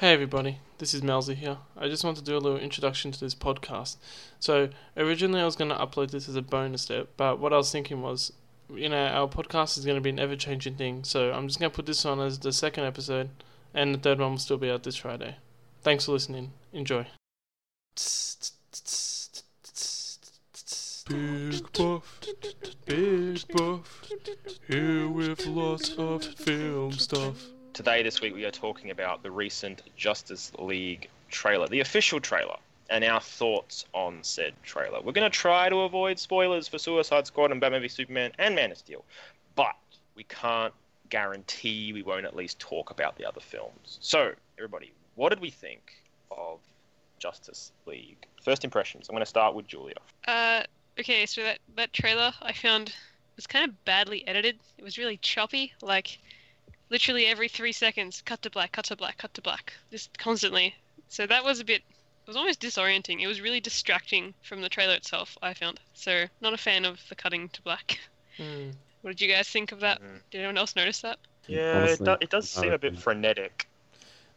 Hey everybody, this is Mellzy here. I just want to do a little introduction to this podcast. So, originally I was going to upload this as a bonus step, but what I was thinking was, you know, our podcast is going to be an ever changing thing, so I'm just going to put this on as the second episode, and the third one will still be out this Friday. Thanks for listening. Enjoy. Big Buff, Big Buff, here with lots of film stuff. Today, this week, we are talking about the recent Justice League trailer, the official trailer, and our thoughts on said trailer. We're going to try to avoid spoilers for Suicide Squad and Batman v Superman and Man of Steel, but we can't guarantee we won't at least talk about the other films. So, everybody, what did we think of Justice League? First impressions. I'm going to start with Julia. Uh, okay, so that that trailer I found was kind of badly edited. It was really choppy, like literally every three seconds, cut to black, cut to black, cut to black, just constantly. So that was a bit. It was almost disorienting. It was really distracting from the trailer itself. I found. So not a fan of the cutting to black. Hmm. What did you guys think of that? Mhm. Did anyone else notice that? Yeah, Honestly, it, do, it does seem a bit frenetic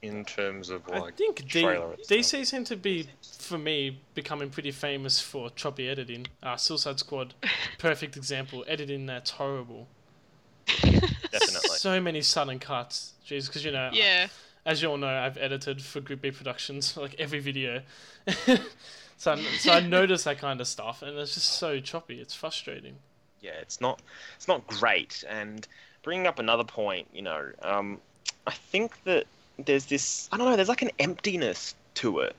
in terms of I like think D- trailer itself. DC seem to be, for me, becoming pretty famous for choppy editing. Uh, Suicide Squad, perfect example. Editing that's horrible. Definitely. So many sudden cuts. Jeez, because you know, Yeah. as you all know, I've edited for Group B Productions, like every video. so, I, so I notice that kind of stuff, and it's just so choppy. It's frustrating. yeah, it's not it's not great. And bringing up another point, you know, um, I think that there's this I don't know, there's like an emptiness to it.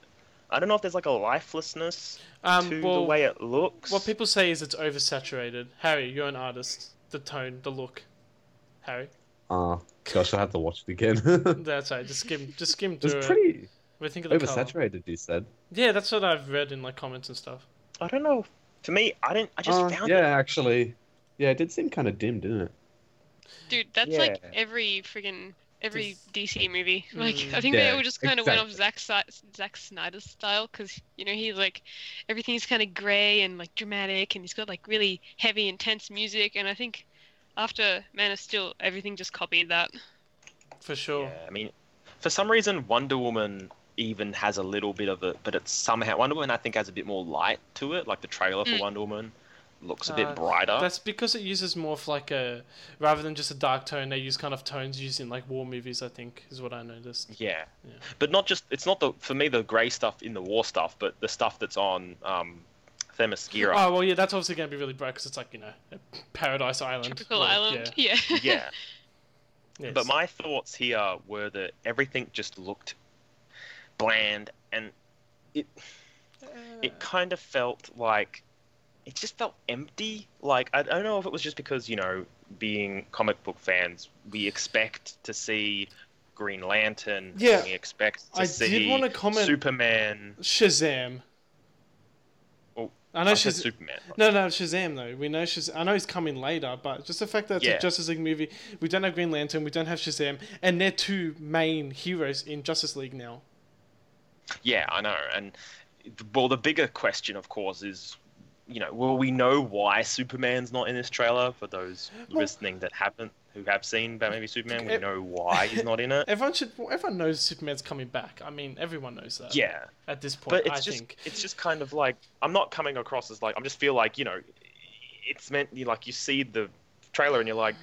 I don't know if there's like a lifelessness Um, to well, the way it looks. what people say is it's oversaturated. Harry, you're an artist. The tone, the look. Harry, Ah, gosh, I have to watch it again. that's right. Just skim, just skim through it's pretty What do you think of the color? oversaturated. You said. Yeah, that's what I've read in like comments and stuff. I don't know. For me, I didn't. I just Uh, found yeah, it. actually, yeah, it did seem kind of dim, didn't it? Dude, that's like every friggin' every DC movie. Like, Mm. I think they all just kind of went off. Zack Si- Zack Snyder's style because you know he's like everything's kind of grey and like dramatic, and he's got like really heavy, intense music. And I think after Man of Steel, everything just copied that. For sure. Yeah, I mean, for some reason, Wonder Woman even has a little bit of it, but it's somehow Wonder Woman I think has a bit more light to it. Like the trailer for Mm. Wonder Woman looks a Uh, bit brighter. That's because it uses more of like a rather than just a dark tone. They use kind of tones used in like war movies. I think is what I noticed. Yeah. Yeah. but not just it's not the for me the grey stuff in the war stuff, but the stuff that's on um, Themyscira. Oh well, yeah, that's obviously going to be really bright because it's like you know, a Paradise Island. Tropical Well, Island. Yeah. yeah. Yeah. But my thoughts here were that everything just looked bland and it it uh. kind of felt like it just felt empty. Like I don't know if it was just because you know, being comic book fans, we expect to see Green Lantern. Yeah, we expect to I see did wanna comment- Superman. Shazam. I know Shazam. Superman. No, no, Shazam though. We know she's. I know he's coming later, but just the fact that it's Yeah. a Justice League movie, we don't have Green Lantern, we don't have Shazam, and they're two main heroes in Justice League now. Yeah, I know. And well, the bigger question, of course, is you know, will we know why Superman's not in this trailer? For those Well- listening that haven't, who have seen Batman v Superman, we know why he's not in it. Everyone should. Everyone knows Superman's coming back. I mean, everyone knows that. Yeah, At this point, but it's I just think. it's just kind of like I'm not coming across as like I'm just feel like you know, it's meant you like you see the trailer and you're like,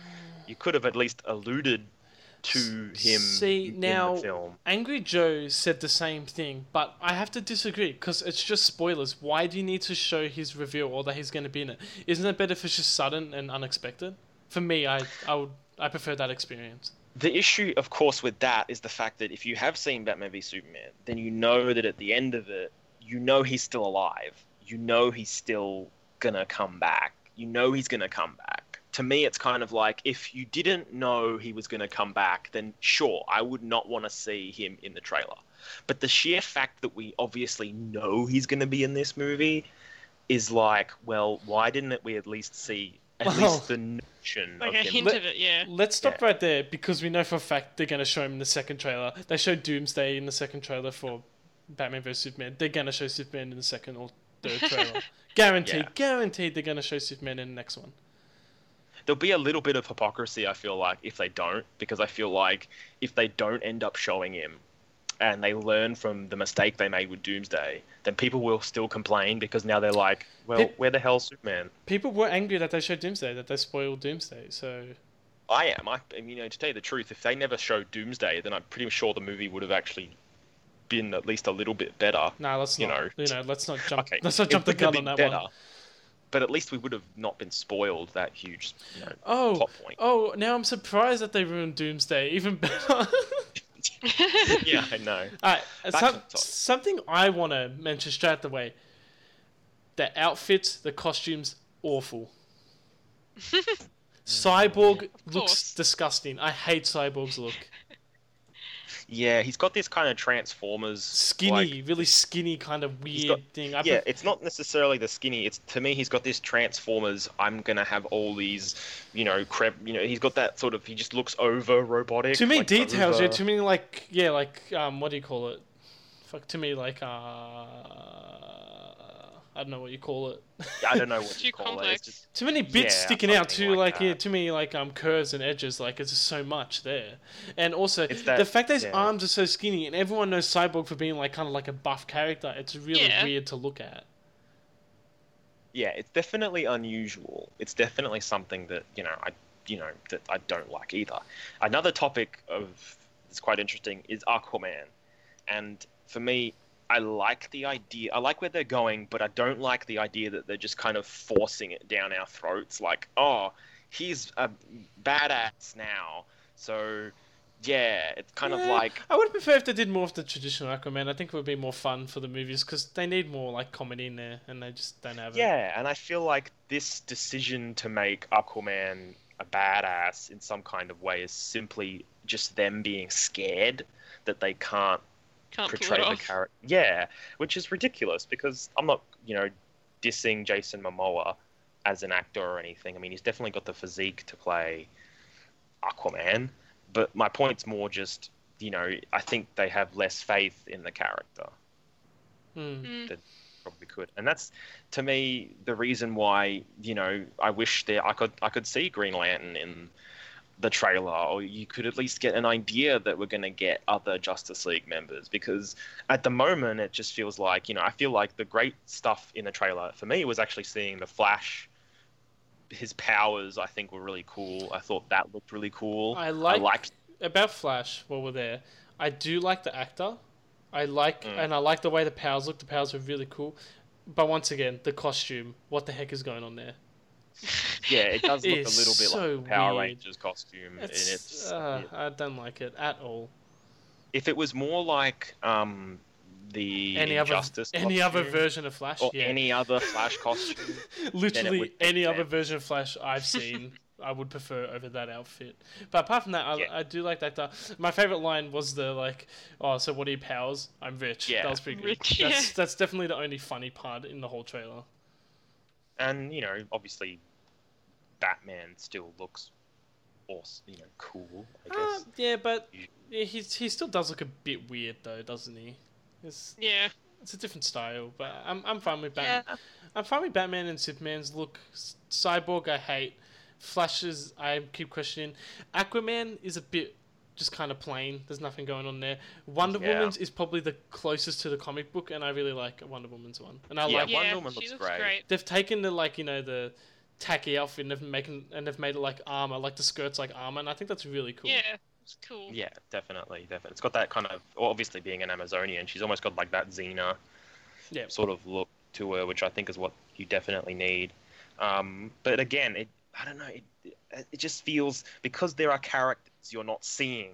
you could have at least alluded to him See, in now- the film. Angry Joe said the same thing, but I have to disagree because it's just spoilers. Why do you need to show his reveal or that he's going to be in it? Isn't it better if it's just sudden and unexpected? For me, I I would I prefer that experience. The issue, of course, with that is the fact that if you have seen Batman v Superman, then you know that at the end of it, you know he's still alive. You know he's still gonna come back. You know he's gonna come back. To me, it's kind of like if you didn't know he was gonna come back, then sure, I would not want to see him in the trailer. But the sheer fact that we obviously know he's gonna be in this movie is like, well, why didn't we at least see at Well, least the notion Like of a him? hint Let- of it, yeah. Let's stop Yeah. right there because we know for a fact they're going to show him in the second trailer. They showed Doomsday in the second trailer for Batman vs Superman. They're going to show Superman in the second or third trailer. guaranteed, Yeah. guaranteed they're going to show Superman in the next one. there'll be a little bit of hypocrisy i feel like if they don't because i feel like if they don't end up showing him and they learn from the mistake they made with Doomsday, then people will still complain because now they're like, well, Pip- where the hell's Superman? People were angry that they showed Doomsday, that they spoiled Doomsday. So I am. I, you know, to tell you the truth, if they never showed Doomsday, then I'm pretty sure the movie would have actually been at least a little bit better. nah, let's You not. know, you know, let's not jump. Okay, Let's not jump the gun on that one. But at least we would have not been spoiled that huge, you know, Oh, plot point. oh! Now I'm surprised that they ruined Doomsday. Even better. yeah, I know. Alright, some, to the top. something I want to mention straight away. The outfits, the costumes, awful. Cyborg looks disgusting. I hate Cyborg's look. Yeah, he's got this kind of Transformers Skinny, like- really skinny kind of weird got- thing. I yeah, pref- it's not necessarily the skinny. It's to me, he's got this Transformers. I'm gonna have all these, you know, crap. You know, he's got that sort of. He just looks over robotic. too many like, details. Yeah, over- too many like yeah, like um, what do you call it? Fuck, to me like uh, I don't know what you call it. I don't know what Too you call it. complex. It's just, Too many bits Yeah, sticking out. something Too like like, yeah, too many like um curves and edges. Like it's just so much there, and also that- the fact that his yeah. arms are so skinny, and everyone knows Cyborg for being like kind of like a buff character. It's really Yeah. weird to look at. yeah, it's definitely unusual. It's definitely something that you know I, you know, that I don't like either. Another topic of that's quite interesting is Aquaman, and for me, I like the idea. I like where they're going, but I don't like the idea that they're just kind of forcing it down our throats. Like, oh, he's a badass now, so yeah, it's kind of like I would prefer if they did more of the traditional Aquaman. I think it would be more fun for the movies because they need more like comedy in there, and they just don't have it. Yeah, and I feel like this decision to make Aquaman a badass in some kind of way is simply just them being scared that they can't Can't portray the character. Yeah, which is ridiculous because I'm not, you know, dissing Jason Momoa as an actor or anything. I mean, he's definitely got the physique to play Aquaman, but my point's more just, you know, I think they have less faith in the character Hmm. Mm. probably could and that's to me the reason why you know i wish there i could i could see green lantern in the trailer or you could at least get an idea that we're going to get other justice league members because at the moment it just feels like you know i feel like the great stuff in the trailer for me was actually seeing the flash his powers i think were really cool i thought that looked really cool I like, liked about Flash while we're there. I do like the actor. I like Mm. and I like the way the powers look. The powers were really cool. But once again, the costume. What the heck is going on there? Yeah it does look a little bit so like the power weird. rangers costume It's, and it's uh, yeah. I don't like it at all. if it was more like um the Any other Injustice any other version of Flash? or yeah. any other Flash costume, Literally would make any other version of Flash I've seen, I would prefer over that outfit. But apart from that, I, Yeah. I do like that. uh, My favorite line was the like, "Oh, so what are your powers? I'm rich." Yeah. that was pretty good. Rich, That's yeah. that's definitely the only funny part in the whole trailer. And you know, obviously, Batman still looks awesome, you know, cool. I Uh, guess. yeah, but he he still does look a bit weird though, doesn't he? It's Yeah. it's a different style, but I'm I'm fine with Batman. Yeah. Batman. I'm fine with Batman and Superman's look. Cyborg, I hate. Flashes, I keep questioning. Aquaman is a bit just kind of plain. There's nothing going on there. Wonder Yeah. Woman's is probably the closest to the comic book, and I really like Wonder Woman's one. And I Yeah, like yeah, Wonder Woman she looks looks great. great. they've taken the like you know the tacky outfit and they've making and they've made it like armor, like the skirts like armor, and I think that's really cool. Yeah, it's cool. Yeah, definitely, definitely. It's got that kind of, well, obviously being an Amazonian, she's almost got like that Xena Yeah. sort of look to her, which I think is what you definitely need. Um, but again, it, I don't know, it, it just feels because there are characters you're not seeing,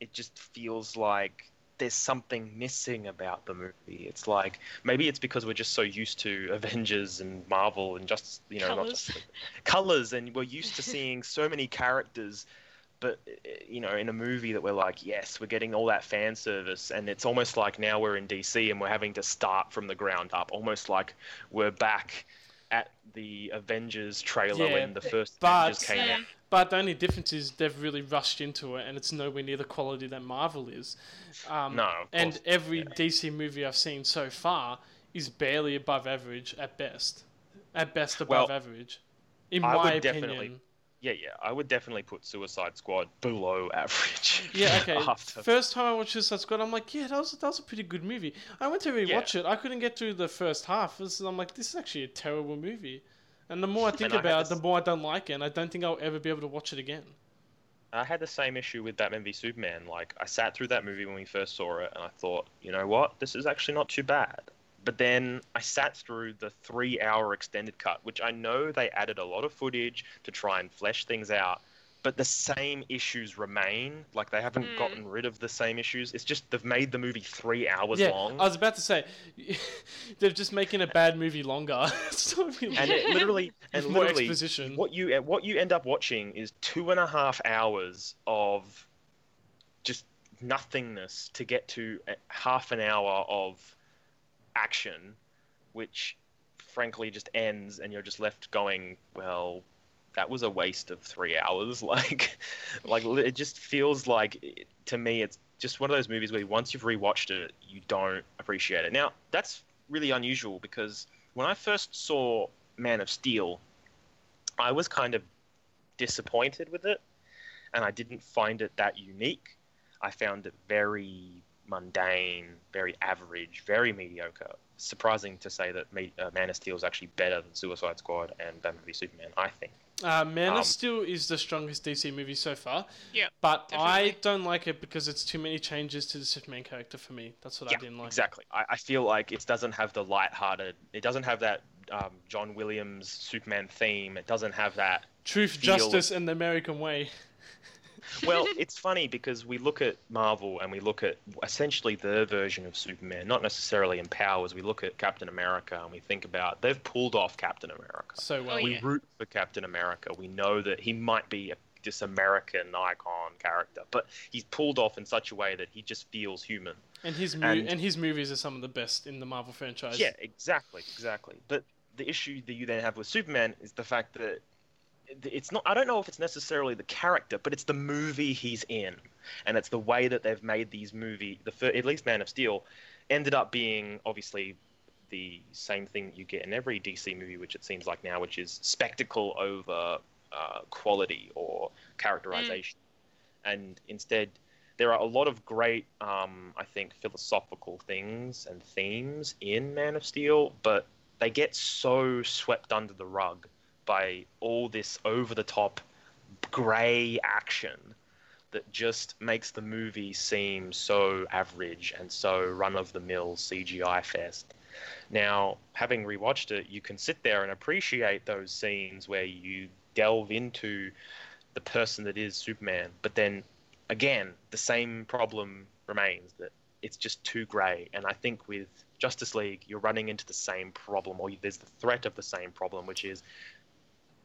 it just feels like there's something missing about the movie. It's like maybe it's because we're just so used to Avengers and Marvel and just you know not Colours. just colors, and we're used to seeing so many characters but you know in a movie that we're like yes we're getting all that fan service and it's almost like now we're in dc and we're having to start from the ground up almost like we're back at the avengers trailer Yeah, when the first but- avengers came Yeah. out But the only difference is they've really rushed into it, and it's nowhere near the quality that Marvel is. Um, No, and course, every yeah. DC movie I've seen so far is barely above average at best. At best, above Well, average. In I my would opinion. definitely- yeah, yeah, I would definitely put Suicide Squad below average. Yeah, okay. After First time I watched Suicide Squad, I'm like, yeah, that was that was a pretty good movie. I went to rewatch it. I couldn't get through the first half. I'm like, this is actually a terrible movie. And the more I think I about it, the more I don't like it, and I don't think I'll ever be able to watch it again. I had the same issue with Batman v Superman. Like, I sat through that movie when we first saw it, and I thought, you know what, this is actually not too bad. But then I sat through the three-hour extended cut, which I know they added a lot of footage to try and flesh things out. But the same issues remain. Like they haven't Hmm. gotten rid of the same issues. It's just they've made the movie three hours yeah, long. I was about to say, they're just making a bad movie longer. It's really- and it literally and more literally exposition. what you what you end up watching is two and a half hours of just nothingness to get to a- half an hour of action which frankly just ends and you're just left going well that was a waste of three hours. Like like it just feels like to me it's just one of those movies where once you've rewatched it you don't appreciate it. Now that's really unusual because when i first saw man of steel i was kind of disappointed with it and i didn't find it that unique. I found it very mundane very average very mediocre. Surprising to say that uh, man of steel is actually better than suicide squad and batman v superman i think Uh, Man Um, of Steel is the strongest DC movie so far. Yeah, But I don't like it because it's too many changes to the Superman character for me. That's what I didn't like. Exactly. I, I feel like it doesn't have the light-hearted. It doesn't have that um, John Williams Superman theme. It doesn't have that. Truth, justice, and the American way. Well, it's funny because we look at Marvel and we look at essentially their version of Superman, not necessarily in powers. We look at Captain America and we think about they've pulled off Captain America. So well. Oh, we yeah. root for Captain America. We know that he might be a, this American icon character, but he's pulled off in such a way that he just feels human. And his mo- and- and his movies are some of the best in the Marvel franchise. Yeah, exactly, exactly. But the issue that you then have with Superman is the fact that it's not. I don't know if it's necessarily the character, but it's the movie he's in, and it's the way that they've made these movie. The fir- at least Man of Steel ended up being obviously the same thing you get in every DC movie, which it seems like now, which is spectacle over uh, quality or characterization, and instead there are a lot of great, um, I think, philosophical things and themes in Man of Steel, but they get so swept under the rug by all this over the top grey action that just makes the movie seem so average and so run of the mill CGI fest. Now, having rewatched it, you can sit there and appreciate those scenes where you delve into the person that is Superman, but then again, the same problem remains that it's just too grey. And I think with Justice League, you're running into the same problem, or there's the threat of the same problem, which is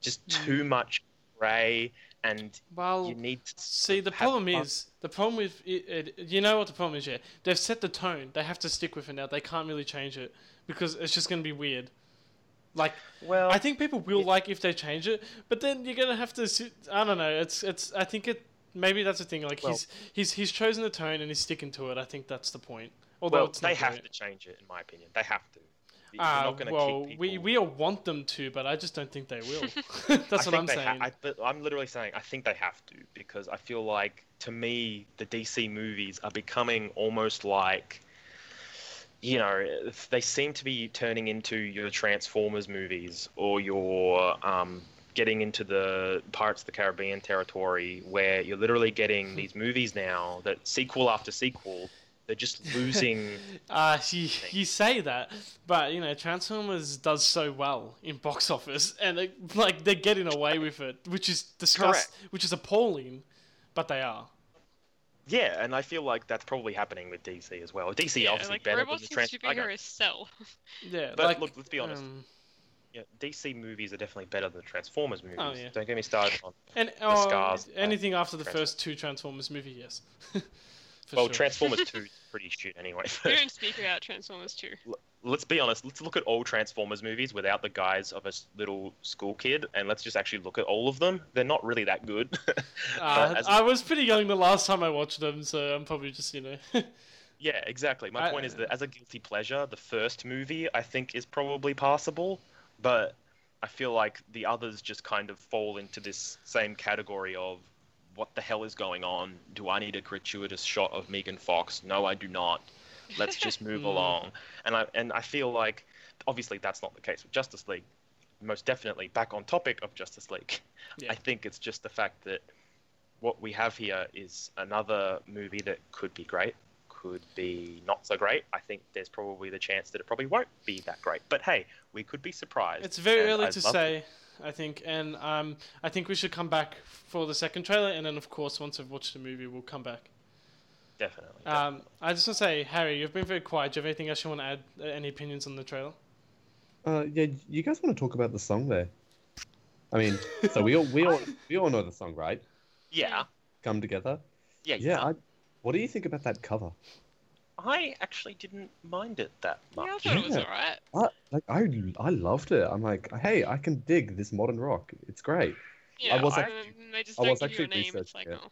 just mm. too much grey, and Well, you need to see, the problem fun. is the problem with it, it. You know what the problem is? Yeah, they've set the tone. They have to stick with it now. They can't really change it because it's just going to be weird. Like well, I think people will like if they change it, but then you're gonna have to. sit- I don't know. It's it's. I think it. Maybe that's the thing. Like Well- he's he's he's chosen the tone and he's sticking to it. I think that's the point. Although well, it's they have to change it, in my opinion. They have to. You're Ah, not gonna well, keep we people- we all want them to, but I just don't think they will. that's I what I'm they ha- saying. I, but I'm literally saying I think they have to because I feel like to me the DC movies are becoming almost like you know they seem to be turning into your Transformers movies or your um, getting into the Pirates of the Caribbean territory where you're literally getting these movies now that sequel after sequel they're just losing Uh, you, you say that, but you know, Transformers does so well in box office, and they, like they're getting away with it, which is disgust, which is appalling, but they are. yeah and I feel like that's probably happening with DC as well DC yeah, obviously like better robots than the and trans- superheroes sell. Yeah, But like, look, let's be honest. um, yeah, DC movies are definitely better than Transformers movies. Oh, yeah. Don't get me started on. and oh, scars, anything after the first two Transformers movie, yes. For well, sure. Transformers 2 is pretty shit anyway. we don't speak about Transformers 2. let's be honest. Let's look at all Transformers movies without the guise of a little school kid, and let's just actually look at all of them. They're not really that good. Uh, I was pretty young the last time I watched them, so I'm probably just you know. yeah, exactly. My I- point is that as a guilty pleasure, the first movie I think is probably passable, but I feel like the others just kind of fall into this same category of what the hell is going on? Do I need a gratuitous shot of Megan Fox? No, I do not. Let's just move Hmm. along. And I and I feel like obviously that's not the case with Justice League. Most definitely back on topic of Justice League. Yeah. I think it's just the fact that what we have here is another movie that could be great, could be not so great. I think there's probably the chance that it probably won't be that great. But hey, we could be surprised. It's very early I'd to say, I think, and um, I think we should come back for the second trailer, and then of course once I've watched the movie, we'll come back. Definitely. Um, I just want to say, Harry, you've been very quiet. Do you have anything else you want to add? Uh, any opinions on the trailer? Uh, yeah, you guys want to talk about the song there? I mean, so we all we all we all know the song, right? yeah. Come together. Yeah. Yeah. I, what do you think about that cover? I actually didn't mind it that much. Yeah, I thought it was Yeah. alright. I, like I I loved it. I'm like, hey, I can dig this modern rock. It's great. Yeah, was and actually- then they just I don't was give you a actually name. It's like, researching oh.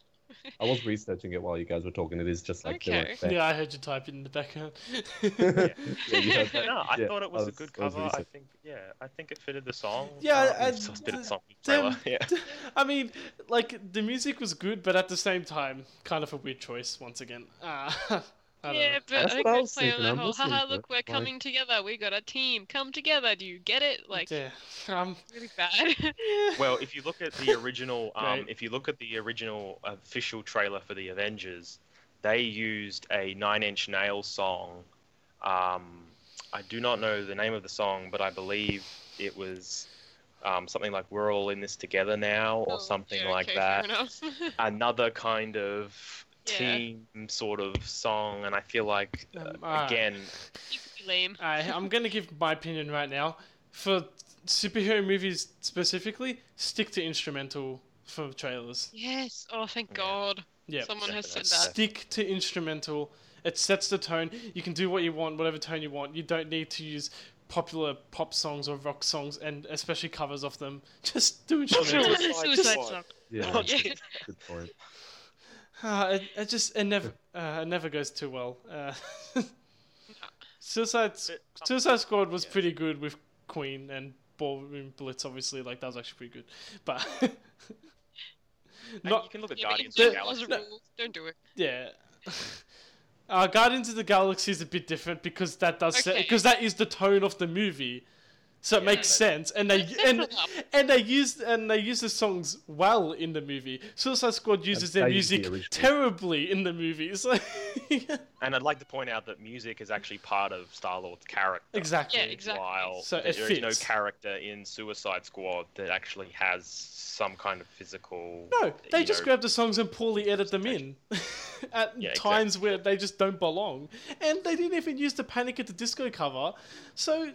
I was researching it while you guys were talking. It is just like they're Okay. like. Yeah, I heard you type it in the background. yeah, you heard that? No, I Yeah, thought it I was, a was- good I was cover. I researching. think, yeah, I think it fitted the song. Yeah, uh, I- it's just a bit of d- song damn- trailer. Yeah. I mean, like the music was good, but at the same time, kind of a weird choice once again. Uh, I don't Yeah, know. but That's I think I they was play on thinking, that whole, haha, look, we're like- coming together, we got a team, come together, do you get it? Like, Yeah, um, really bad. Well, if you look at the original, um, Right. if you look at the original official trailer for the Avengers, they used a Nine Inch Nails song. Um, I do not know the name of the song, but I believe it was um, something like "We're all in this together now" or Oh, something yeah, like okay, that. fair. Another kind of Yeah. Team sort of song, and I feel like uh, Um, alright. again, you could be lame. I, I'm gonna give my opinion right now. For superhero movies specifically, stick to instrumental for trailers. Yes, oh, thank Yeah. God. Yeah, Someone has said Definitely. that. stick to instrumental. It sets the tone. You can do what you want, whatever tone you want. You don't need to use popular pop songs or rock songs, and especially covers of them. Just do instrumental. Suicide Just- song. Yeah, Yeah. good point. Ah, it, it just it never uh, it never goes too well. Uh, Suicide Suicide Squad was yeah. pretty good with Queen and Ballroom Blitz. Obviously, like that was actually pretty good. But not you can look at Yeah, Guardians you of the don't- those Galaxy. are rules. Don't do it. yeah. Uh, Guardians of the Galaxy is a bit different because that does Okay. because that is the tone of the movie, so it Yeah, makes sense. And they and step it up. and they use and they use the songs well in the movie. Suicide Squad uses their they use the music terribly in the movies. And I'd like to point out that music is actually part of Star Lord's character. exactly. Yeah, exactly. While So there it is no character in Suicide Squad that actually has some kind of physical. No, they just know, grab the songs and poorly edit them in at Yeah, times where they just don't belong. And they didn't even use the Panic at the Disco cover, so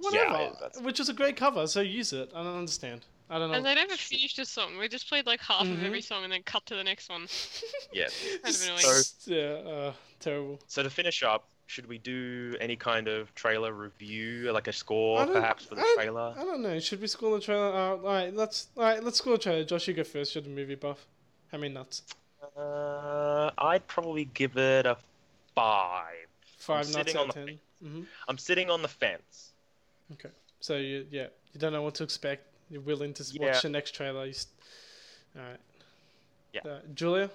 whatever. Yeah, Which is a great cover, so use it. I don't understand. I don't know. And they never finished a song. They just played like half of every song and then cut to the next one. Yeah. Kind of annoying. So- yeah, uh, terrible. So to finish up, should we do any kind of trailer review, like a score perhaps for the I trailer? I don't know. Should we score the trailer? Uh, all right, let's all right. Let's score the trailer. Josh, you go first. You're the movie buff. How many nuts? Uh, I'd probably give it a five. Five nuts out on of the ten. hmm I'm sitting on the fence. Okay. So you yeah you don't know what to expect. You're willing to Yeah. watch the next trailer. You st- all right. Yeah. Uh, Julia.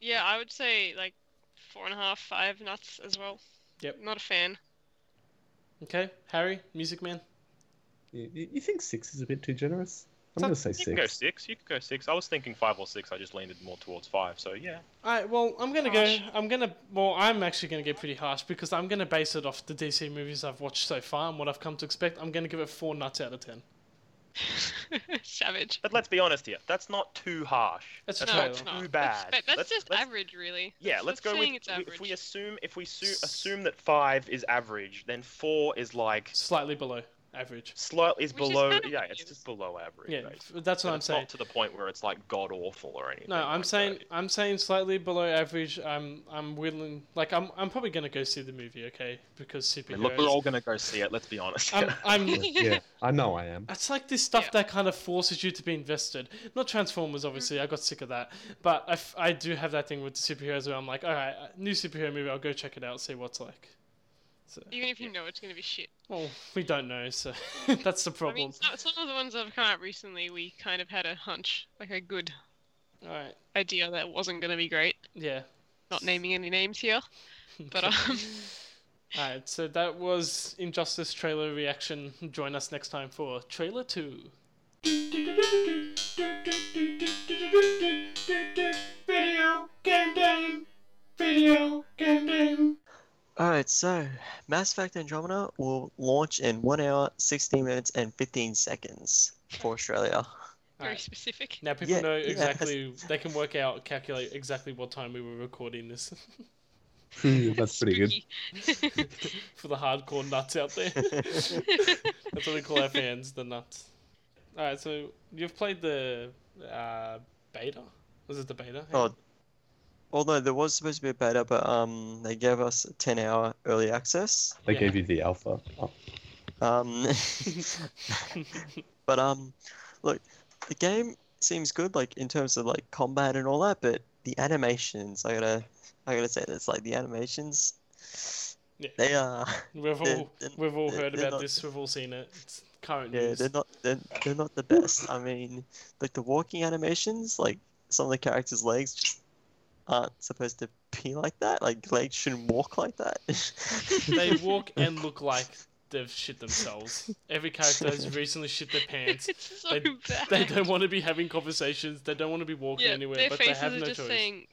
Yeah, I would say like four and a half, five nuts as well. Yep. Not a fan. Okay. Harry, Music Man. You, you you think six is a bit too generous? I'm gonna say You can go six. six. You can go six. I was thinking five or six. I just leaned more towards five. So yeah. All right. Well, I'm gonna go. I'm gonna. Well, I'm actually gonna get pretty harsh because I'm gonna base it off the DC movies I've watched so far and what I've come to expect. I'm gonna give it four nuts out of ten. Savage. But let's be honest here. That's not too harsh. That's That's trailer. not too not. bad. That's, that's Let's- just let's- average, really. Yeah, That's- let's go with saying it's if we assume if we su- assume that five is average, then four is like Slightly below average. slightly is Which is below. kind of yeah, it's just below average. Yeah, right? that's what But I'm it's saying. not to the point where it's like god awful or anything. No, I'm like saying that. I'm saying slightly below average. I'm I'm willing. Like I'm I'm probably gonna go see the movie. Okay, because I superheroes. mean, look, we're all gonna go see it. Let's be honest. I'm, I'm yeah, I know I am. It's like this stuff Yeah. that kind of forces you to be invested. Not Transformers, obviously. I got sick of that. But I, f- I do have that thing with the superheroes where I'm like, all right, uh, new superhero movie. I'll go check it out, see what's like. So, Even if you know it's gonna be shit. well, we don't know, so that's the I problem. mean, some, some of the ones that have come out recently, we kind of had a hunch, like a good All right. idea that wasn't gonna be great. Yeah. Not naming any names here, but um, All right. So that was Injustice trailer reaction. Join us next time for trailer two. Video game game. Video game game. Alright, so Mass Effect Andromeda will launch in 1 hour, 16 minutes, and 15 seconds for Australia. very Alright. specific. Now people Yeah, know yeah. exactly. They can work out, calculate exactly what time we were recording this That's pretty good. For the hardcore nuts out there. That's what we call our fans, the nuts. All right, so you've played the uh, beta. Was it the beta? Oh, although there was supposed to be a beta, but um, they gave us a 10 hour early access. They Yeah. gave you the alpha. Oh, Um, but um, look, the game seems good, like in terms of like combat and all that, but the animations, I gotta, I gotta say this, like the animations, Yeah. they are, we've they're- all they're- we've all heard about not- this. We've all seen it. It's current yeah, news. they're not, they're, they're not the best. I mean, like the walking animations, like some of the characters' legs just aren't supposed to be like that. Like legs shouldn't walk like that. They walk and look like they've shit themselves. Every character has recently shit their pants. it's so They, bad. they don't want to be having conversations. They don't want to be walking yeah, anywhere, their but they faces have are no just choice. saying,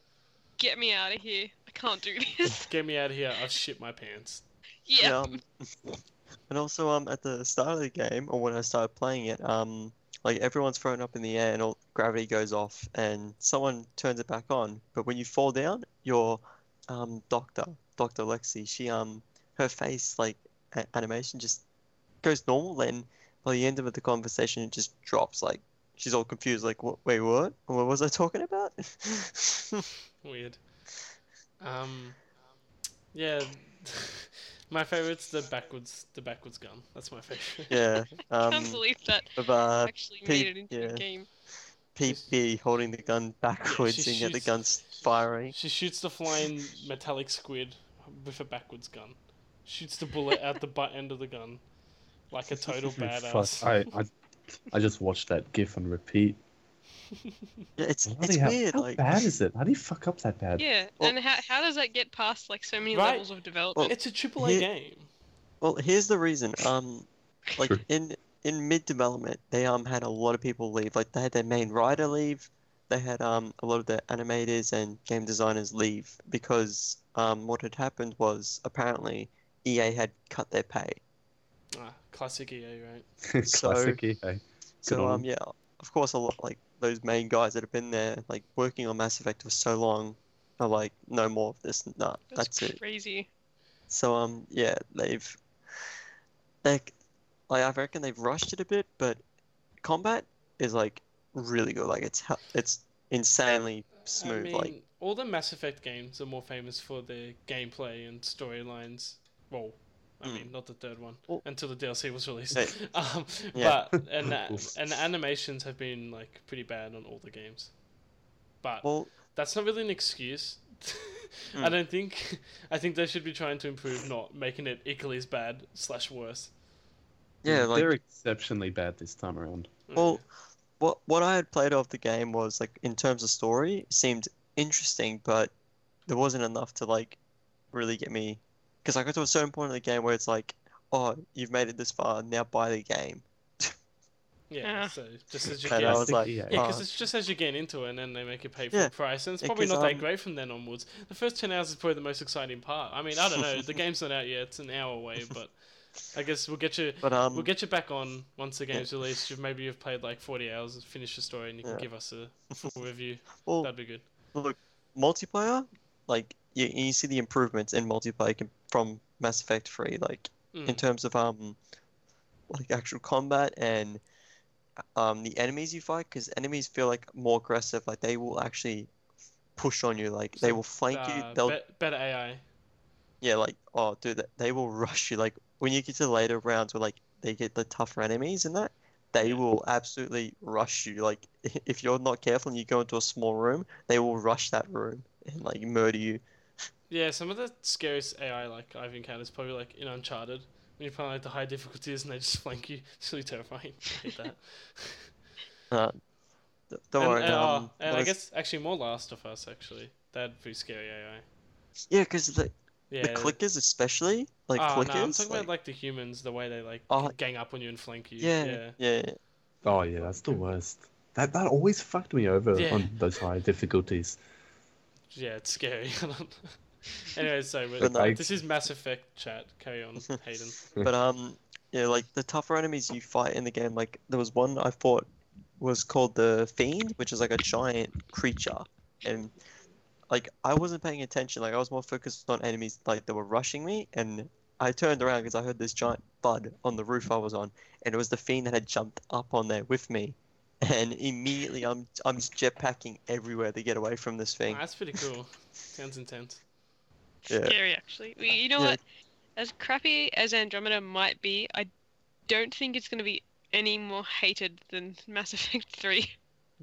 "Get me out of here! I can't do this." Get me out of here! I've shit my pants. yeah. Um, and also, um, at the start of the game, or when I started playing it, um, like everyone's thrown up in the air and all gravity goes off, and someone turns it back on. But when you fall down, your um doctor, Doctor Lexi, she um, her face like a- animation just goes normal. Then by the end of the conversation, it just drops. Like she's all confused. Like, what? Wait, what? What was I talking about? Weird. Um, yeah, my favorite's the backwards, the backwards gun. That's my favorite. yeah. I Um, can't believe that of, uh, actually Pete- made it into yeah. the game. Peebee holding the gun backwards she and yet the shoots- gun's firing. She shoots the flying metallic squid with a backwards gun. Shoots the bullet out the butt end of the gun, like a total badass. I, I, I just watched that GIF on repeat. Yeah, it's it's hell, weird. How Like, bad is it? How do you fuck up that bad? Yeah, Well- and how how does that get past like so many Right. levels of development? It's a triple A Here- game. well, here's the reason. Um, like True. in in mid development, they um had a lot of people leave. Like they had their main writer leave. They had um a lot of the animators and game designers leave because um what had happened was apparently EA had cut their pay. Ah, classic EA, right? Classic EA. Good So on um yeah, of course a lot like those main guys that have been there like working on Mass Effect for so long are like no more of this. Nah, That's, that's it. crazy. So um yeah, they've like like I reckon they've rushed it a bit, but combat is like really good. Like it's it's insanely smooth. I mean, like all the Mass Effect games are more famous for their gameplay and storylines. Well, I Mm. mean, not the third one Well- until the DLC was released. Hey, um, yeah. But and the- and the animations have been like pretty bad on all the games. But well, that's not really an excuse. I Mm. don't think. I think they should be trying to improve, not making it equally as bad slash worse. yeah, like they're exceptionally bad this time around. well, what what I had played of the game was like in terms of story seemed interesting, but there wasn't enough to like really get me because I got to a certain point in the game where it's like, oh, you've made it this far, now buy the game. yeah. Yeah. So just as you get, I was like, Yeah, because oh. it's just as you get into it, and then they make you pay for Yeah, the price, and it's yeah, not that um, great from then onwards. The first ten hours is probably the most exciting part. I mean, I don't know. the game's not out yet; it's an hour away, but I guess we'll get you. But um, We'll get you back on once the game's released. You've, Maybe you've played like forty hours, finished the story, and you can Yeah. give us a full review. well, That'd be good. look, multiplayer, like you, you see the improvements in multiplayer com- from Mass Effect 3, like in Mm. terms of um, like actual combat and um the enemies you fight, because enemies feel like more aggressive. Like they will actually push on you. Like they will flank you. Uh, They'll bet- better AI. yeah, like oh, dude, they- they will rush you. Like when you get to the later rounds where like they get the tougher enemies and that. They Yeah. will absolutely rush you. Like if you're not careful and you go into a small room, they will rush that room and like murder you. Yeah, some of the scariest AI like I've encountered is probably like in Uncharted when you play like the high difficulties and they just flank you. It's really terrifying. I hate that. Uh, d- don't and, worry. and, um, oh, and I is- guess actually more Last of Us actually. that'd be scary AI. Yeah, because the, Yeah. the clickers especially, like oh, clickers. no, I'm talking like, about like the humans, the way they like Oh, gang up on you and flank you. yeah, Yeah. yeah, yeah. Oh yeah, that's the worst. That that always fucked me over Yeah. on those high difficulties. Yeah, it's scary. anyway, so But this is Mass Effect chat. Carry on, Hayden. But um, yeah, like the tougher enemies you fight in the game, like there was one I fought was called the Fiend, which is like a giant creature, and like I wasn't paying attention. Like I was more focused on enemies like that were rushing me, and I turned around because I heard this giant bud on the roof I was on, and it was the Fiend that had jumped up on there with me, and immediately I'm I'm just jetpacking everywhere to get away from this Oh, thing. that's pretty cool. Sounds intense. Yeah. Scary, actually. You know Yeah. what? As crappy as Andromeda might be, I don't think it's going to be any more hated than Mass Effect 3.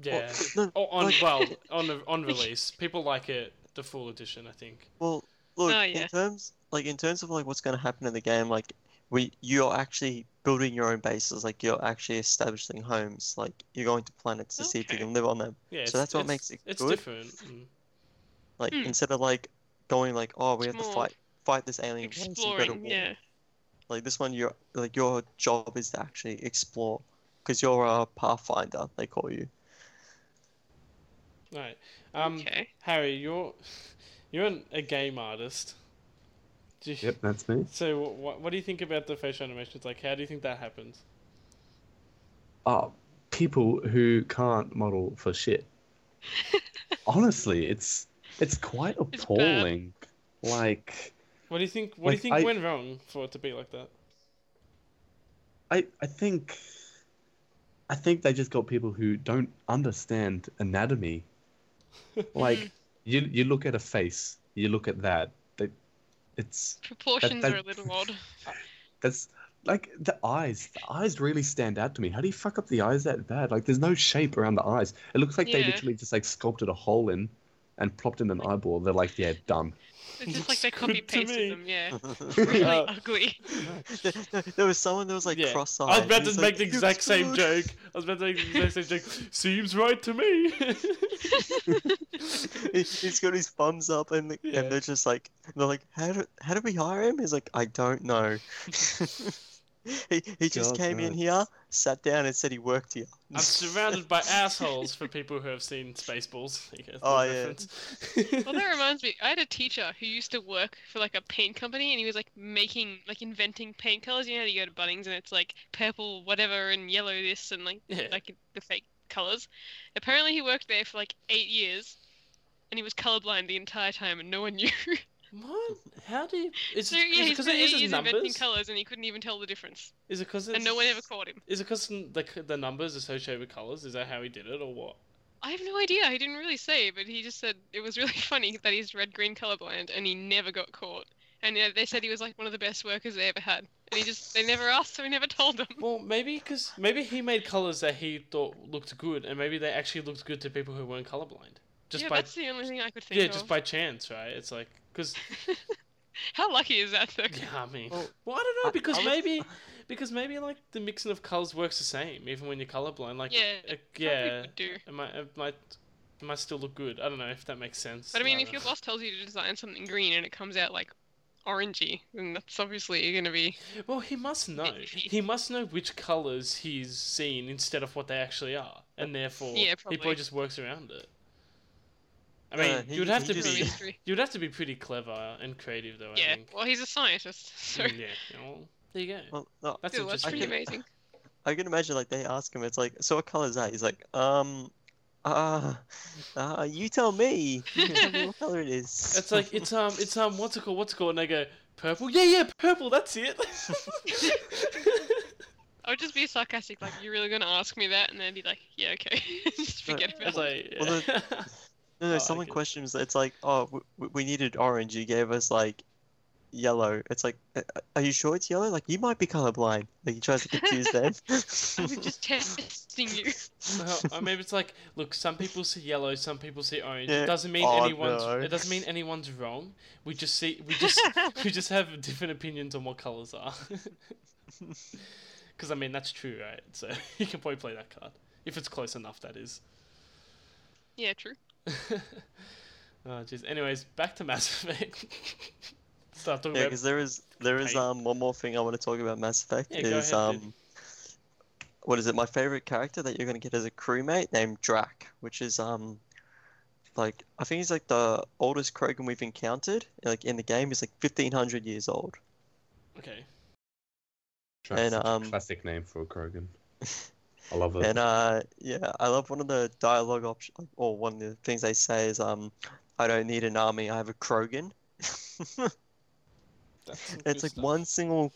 Yeah. no, Oh, on like- well, on on release, people like it. The full edition, I think. Well, look, Oh, yeah. in terms like in terms of like what's going to happen in the game, like we you're actually building your own bases, like you're actually establishing homes, like you're going to planets to see if you can live on them. Yeah. So that's what makes it It's good. different. Mm. Like Hmm. instead of like going like, oh, we It's have to fight fight this alien race and go to Exploring, war. yeah. Like this one, your like your job is to actually explore, because you're a pathfinder, they call you. Right. Um, okay. Harry, you're you're an, a game artist. Do you, Yep, that's me. So what what do you think about the facial animations? Like, how do you think that happens? Oh, people who can't model for shit. Honestly, it's it's quite It's appalling. Like What do you think? What do you think I- went wrong for it to be like that? I I think I think they just got people who don't understand anatomy. Like you you look at a face, you look at that. That it's Proportions that- are a little odd. that's like the eyes. The eyes really stand out to me. How do you fuck up the eyes that bad? Like there's no shape around the eyes. It looks like they literally just like sculpted a hole in and plopped in an eyeball. They're like, yeah, done. It's just like they Looks copy good to me. pasted them, yeah. Really Uh, ugly. there, there was someone that was like yeah. cross-eyed. I was about to make like, the exact same good." joke. I was about to make the exact same joke. Seems right to me. He- He's got his thumbs up, and, the- Yeah. and they're just like, they're like, how do, how do we hire him? He's like, I don't know. He he just God came in here, sat down, and said he worked here. I'm surrounded by assholes for people who have seen Spaceballs. There you go, Oh, yeah. reference. Well, that reminds me. I had a teacher who used to work for like a paint company, and he was like making, like inventing paint colors. You know, how you go to Bunnings and it's like purple, whatever, and yellow this, and like Yeah. like the fake colors. Apparently, he worked there for like eight years, and he was colorblind the entire time, and no one knew. What? How do you? Is so it yeah, he's because spent it inventing numbers? colors, and he couldn't even tell the difference, Is it because and no one ever caught him. Is it because the the numbers associated with colors? Is that how he did it, or what? I have no idea. He didn't really say, but he just said it was really funny that he's red green colorblind and he never got caught. And uh, they said he was like one of the best workers they ever had. And he just they never asked, so he never told them. Well, maybe because maybe he made colors that he thought looked good, and maybe they actually looked good to people who weren't colorblind. Just yeah, by that's the only thing I could think of. yeah, of. just by chance, right? It's like because How lucky is that though? yeah, I mean, Well, well, I don't know because I was- maybe because maybe like the mixing of colors works the same even when you're colorblind. Like Yeah, uh, yeah, do. it might it might it might still look good. I don't know if that makes sense. But I mean, if don't your boss tells you to design something green and it comes out like orangey, then that's obviously going to be. Well, he must know. He must know which colors he's seen instead of what they actually are, and therefore Yeah, he probably. probably just works around it. I mean, Uh, he- you'd have to just- It's a be mystery. you'd have to be pretty clever and creative, though. I Yeah. think. Well, he's a scientist, so Mm, yeah. yeah, Well, there you go. Well, no, That's still, that's pretty I can- amazing. I can imagine like they ask him, it's like, so what color is that? He's like, um, uh, uh, you tell me. You tell me what color it is. It's like it's um it's um what's it called? What's it called? And they go purple. Yeah, yeah, purple. That's it. I would just be sarcastic, like, "You're really going to ask me that?" And then be like, "Yeah, okay." just forget It's about it. like Well, yeah. No, no, Oh, someone okay. questions. It's like, oh, we, we needed orange. You gave us like yellow. It's like, "Uh, uh, are you sure it's yellow? Like you might be colorblind. Like he tries to confuse them. I'm just testing you. Well, or maybe it's like, look, some people see yellow, some people see orange. Yeah. It doesn't mean Oh, anyone's. no. It doesn't mean anyone's wrong. We just see. We just. we just have different opinions on what colors are. Because I mean that's true, right? So you can probably play that card if it's close enough. That is. yeah, true. oh jeez. Anyways, back to Mass Effect. Start talking Yeah, because there is there is um one more thing I want to talk about Mass Effect Yeah, go is ahead, dude. um what is it? My favorite character that you're gonna get as a crewmate named Drack, which is um like I think he's like the oldest Krogan we've encountered. Like in the game, he's like fifteen hundred years old. Okay. That's And, such a um, classic name for a Krogan. I love it. And uh yeah, I love one of the dialogue options or one of the things they say is um I don't need an army, I have a Krogan. It's like stuff. one single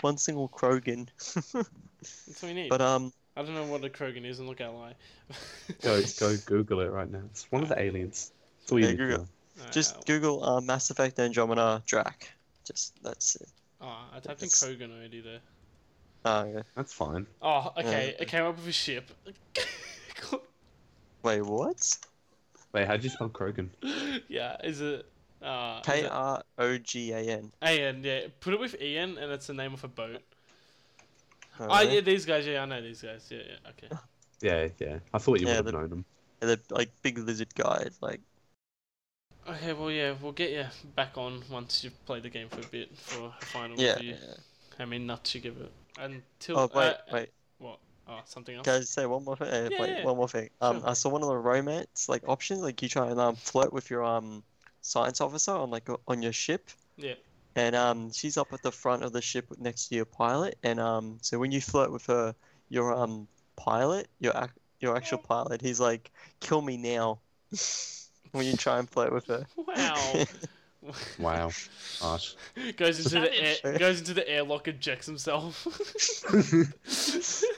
one single Krogan. That's what we need. But um I don't know what a Krogan is, and look how lie. Go go Google it right now. It's one of the aliens. That's all you Yeah, need to Google. know. just Uh, Google uh, Mass Effect Andromeda Drack. Just that's it. Oh, I typed in It's- Krogan already there. Oh, yeah. That's fine. Oh, okay. Yeah. It came up with a ship. Wait, what? Wait, how'd you spell Krogan? yeah, is it? Uh, is K it R O G A N. Ian, yeah. Put it with Ian, and it's the name of a boat. Oh, Oh, yeah, these guys. Yeah, I know these guys. Yeah, yeah. Okay. Yeah, yeah. I thought you Yeah, would have known them. And the like big lizard guy. Like, Okay. Well, yeah. We'll get you back on once you've played the game for a bit for a final yeah. review. yeah. How many nuts you give it? Until. Oh wait, uh, wait. What? Oh, something else. Can I just say one more thing? Uh, Yeah, wait, yeah. one more thing. Um, Sure. I saw one of the romance like options. Like you try and um flirt with your um science officer on like on your ship. Yeah. And um, she's up at the front of the ship next to your pilot. And um, so when you flirt with her, your um pilot, your ac- your actual pilot, he's like, "Kill me now." when you try and flirt with her. Wow. Wow. Harsh. goes into the air, Savage. goes into the airlock, ejects himself.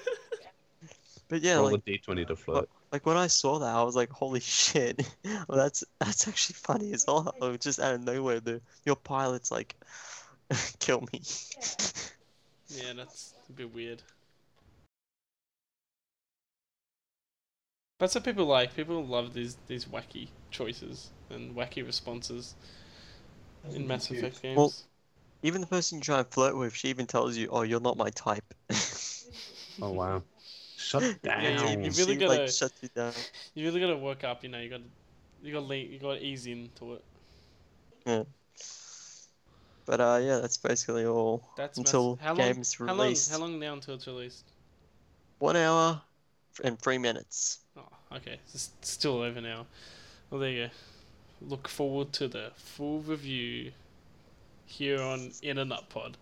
But yeah, Roll like a d20 to flirt. like when I saw that, I was like, "Holy shit!" well, that's that's actually funny as well. Like, Just out of nowhere, the your pilot's like, "Kill me." yeah, that's a bit weird. That's what people like. People love these these wacky choices and wacky responses in Mass Effect games. Well, Even the person you try and flirt with, she even tells you, "Oh, you're not my type." Oh wow. Shut Yeah, down. you- you really she, gotta- like shuts you down. you really gotta work up. You know, you got to you got to you got to ease into it. Yeah. But uh, yeah, that's basically all. That's Until massive. how long, game's how long? How long now until it's released? One hour and three minutes. Oh, okay. It's still over now. Well, there you go. Look forward to the full review here on In a Nut Pod.